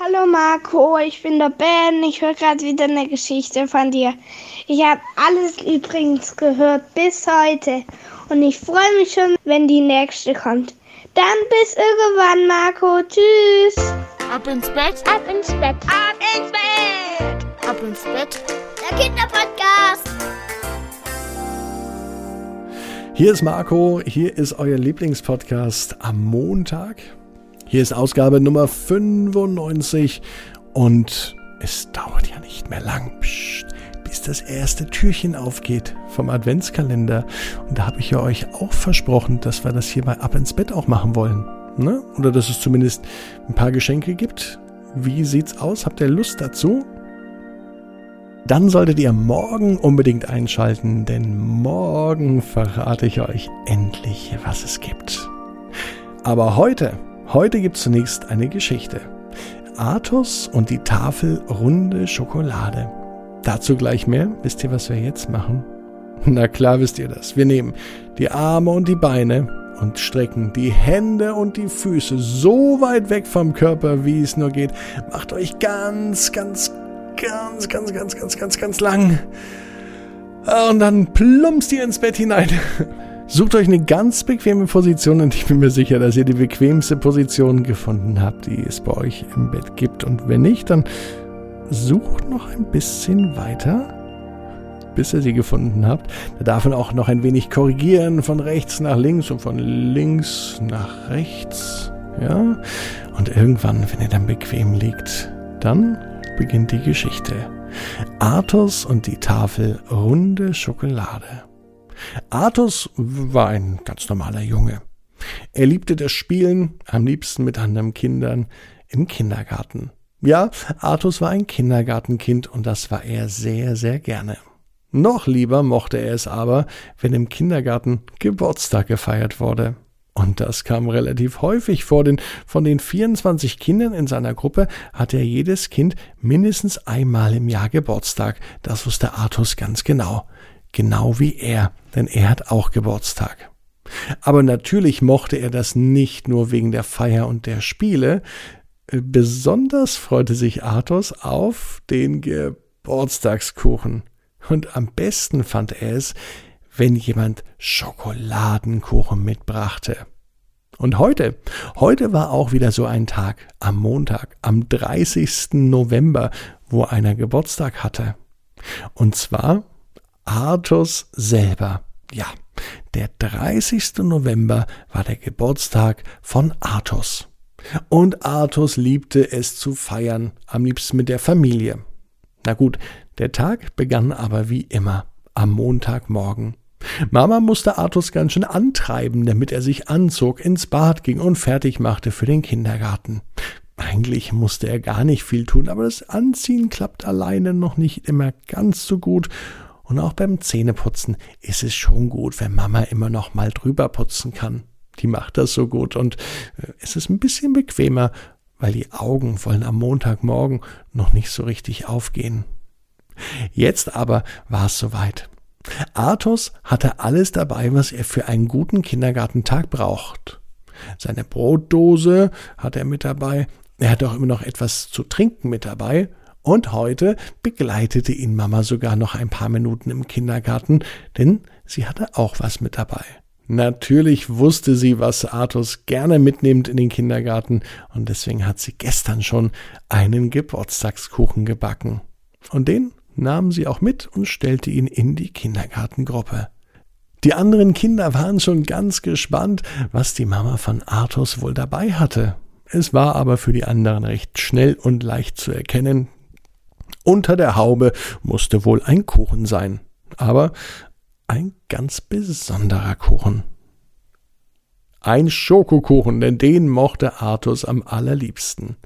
Hallo Marco, ich bin der Ben. Ich höre gerade wieder eine Geschichte von dir. Ich habe alles übrigens gehört bis heute und ich freue mich schon, wenn die nächste kommt. Dann bis irgendwann, Marco. Tschüss. Ab ins Bett, ab ins Bett, ab ins Bett, ab ins Bett. Der Kinderpodcast. Hier ist Marco, hier ist euer Lieblingspodcast am Montag. Hier ist Ausgabe Nummer 95 und es dauert ja nicht mehr lang, pst, bis das erste Türchen aufgeht vom Adventskalender. Und da habe ich ja euch auch versprochen, dass wir das hier bei Ab ins Bett auch machen wollen. Ne? Oder dass es zumindest ein paar Geschenke gibt. Wie sieht's aus? Habt ihr Lust dazu? Dann solltet ihr morgen unbedingt einschalten, denn morgen verrate ich euch endlich, was es gibt. Aber heute Heute gibt es zunächst eine Geschichte. Athos und die Tafel runde Schokolade. Dazu gleich mehr. Wisst ihr, was wir jetzt machen? Na klar wisst ihr das. Wir nehmen die Arme und die Beine und strecken die Hände und die Füße so weit weg vom Körper, wie es nur geht. Macht euch ganz, ganz, ganz, ganz, ganz, ganz, ganz, ganz lang. Und dann plumpst ihr ins Bett hinein. Sucht euch eine ganz bequeme Position und ich bin mir sicher, dass ihr die bequemste Position gefunden habt, die es bei euch im Bett gibt. Und wenn nicht, dann sucht noch ein bisschen weiter, bis ihr sie gefunden habt. Da darf man auch noch ein wenig korrigieren, von rechts nach links und von links nach rechts. Ja? Und irgendwann, wenn ihr dann bequem liegt, dann beginnt die Geschichte. Athos und die Tafel runde Schokolade. Artus war ein ganz normaler Junge. Er liebte das Spielen, am liebsten mit anderen Kindern, im Kindergarten. Ja, Artus war ein Kindergartenkind und das war er sehr, sehr gerne. Noch lieber mochte er es aber, wenn im Kindergarten Geburtstag gefeiert wurde. Und das kam relativ häufig vor, denn von den 24 Kindern in seiner Gruppe hatte er jedes Kind mindestens einmal im Jahr Geburtstag. Das wusste Artus ganz genau genau wie er, denn er hat auch Geburtstag. Aber natürlich mochte er das nicht nur wegen der Feier und der Spiele, besonders freute sich Athos auf den Geburtstagskuchen. Und am besten fand er es, wenn jemand Schokoladenkuchen mitbrachte. Und heute, heute war auch wieder so ein Tag, am Montag, am 30. November, wo einer Geburtstag hatte. Und zwar Arthurs selber. Ja, der 30. November war der Geburtstag von Arthos. Und Arthos liebte es zu feiern, am liebsten mit der Familie. Na gut, der Tag begann aber wie immer am Montagmorgen. Mama musste Arthos ganz schön antreiben, damit er sich anzog, ins Bad ging und fertig machte für den Kindergarten. Eigentlich musste er gar nicht viel tun, aber das Anziehen klappt alleine noch nicht immer ganz so gut und auch beim Zähneputzen ist es schon gut, wenn Mama immer noch mal drüber putzen kann. Die macht das so gut und äh, es ist ein bisschen bequemer, weil die Augen wollen am Montagmorgen noch nicht so richtig aufgehen. Jetzt aber war es soweit. Arthos hatte alles dabei, was er für einen guten Kindergartentag braucht. Seine Brotdose hat er mit dabei. Er hat auch immer noch etwas zu trinken mit dabei und heute begleitete ihn Mama sogar noch ein paar Minuten im Kindergarten, denn sie hatte auch was mit dabei. Natürlich wusste sie, was Artus gerne mitnimmt in den Kindergarten, und deswegen hat sie gestern schon einen Geburtstagskuchen gebacken. Und den nahm sie auch mit und stellte ihn in die Kindergartengruppe. Die anderen Kinder waren schon ganz gespannt, was die Mama von Artus wohl dabei hatte. Es war aber für die anderen recht schnell und leicht zu erkennen, unter der Haube musste wohl ein Kuchen sein, aber ein ganz besonderer Kuchen. Ein Schokokuchen, denn den mochte Arthos am allerliebsten.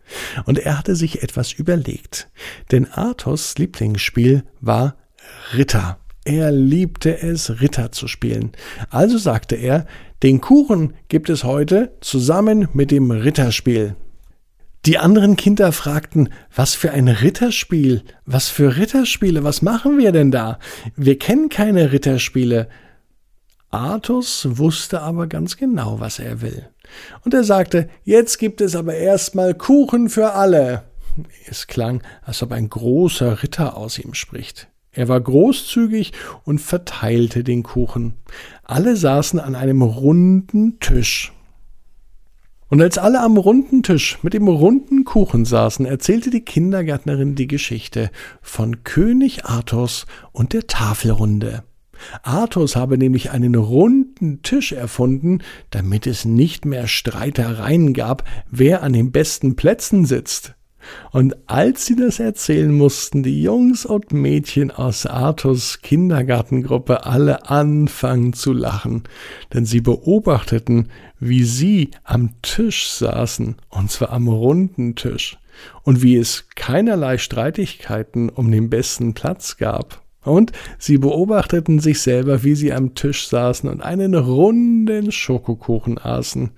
Und er hatte sich etwas überlegt. Denn Arthos Lieblingsspiel war Ritter. Er liebte es, Ritter zu spielen. Also sagte er, den Kuchen gibt es heute zusammen mit dem Ritterspiel. Die anderen Kinder fragten, was für ein Ritterspiel, was für Ritterspiele, was machen wir denn da? Wir kennen keine Ritterspiele. Artus wusste aber ganz genau, was er will. Und er sagte, jetzt gibt es aber erstmal Kuchen für alle. Es klang, als ob ein großer Ritter aus ihm spricht. Er war großzügig und verteilte den Kuchen. Alle saßen an einem runden Tisch. Und als alle am runden Tisch mit dem runden Kuchen saßen, erzählte die Kindergärtnerin die Geschichte von König Athos und der Tafelrunde. Athos habe nämlich einen runden Tisch erfunden, damit es nicht mehr Streitereien gab, wer an den besten Plätzen sitzt. Und als sie das erzählen mussten, die Jungs und Mädchen aus Arthurs Kindergartengruppe alle anfangen zu lachen, denn sie beobachteten, wie sie am Tisch saßen, und zwar am runden Tisch, und wie es keinerlei Streitigkeiten um den besten Platz gab. Und sie beobachteten sich selber, wie sie am Tisch saßen und einen runden Schokokuchen aßen.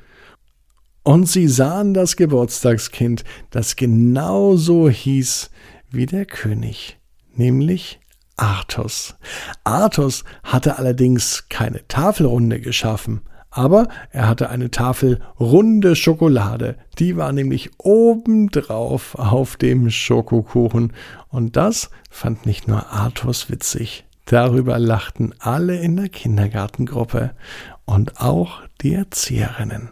Und sie sahen das Geburtstagskind, das genauso hieß wie der König, nämlich Artus. Artus hatte allerdings keine Tafelrunde geschaffen, aber er hatte eine Tafel runde Schokolade. Die war nämlich obendrauf auf dem Schokokuchen. Und das fand nicht nur Artus witzig. Darüber lachten alle in der Kindergartengruppe und auch die Erzieherinnen.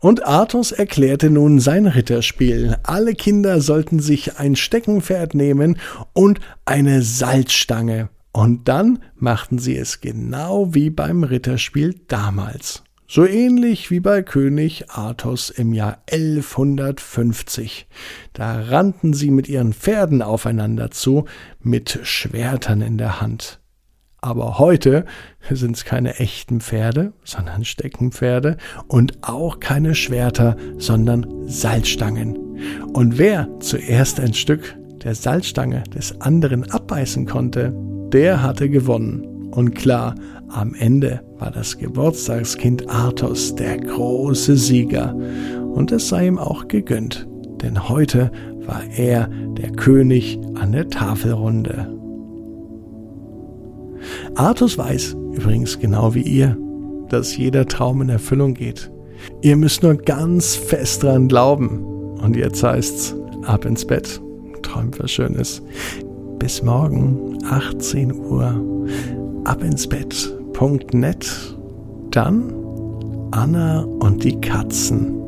Und Artus erklärte nun sein Ritterspiel. Alle Kinder sollten sich ein Steckenpferd nehmen und eine Salzstange. Und dann machten sie es genau wie beim Ritterspiel damals. So ähnlich wie bei König Athos im Jahr 1150. Da rannten sie mit ihren Pferden aufeinander zu, mit Schwertern in der Hand. Aber heute sind es keine echten Pferde, sondern Steckenpferde und auch keine Schwerter, sondern Salzstangen. Und wer zuerst ein Stück der Salzstange des anderen abbeißen konnte, der hatte gewonnen. Und klar, am Ende war das Geburtstagskind Arthos der große Sieger. Und es sei ihm auch gegönnt, denn heute war er der König an der Tafelrunde. Artus weiß übrigens genau wie ihr, dass jeder Traum in Erfüllung geht. Ihr müsst nur ganz fest dran glauben. Und jetzt heißt's, ab ins Bett, träumt was Schönes. Bis morgen, 18 Uhr, abinsbett.net. Dann Anna und die Katzen.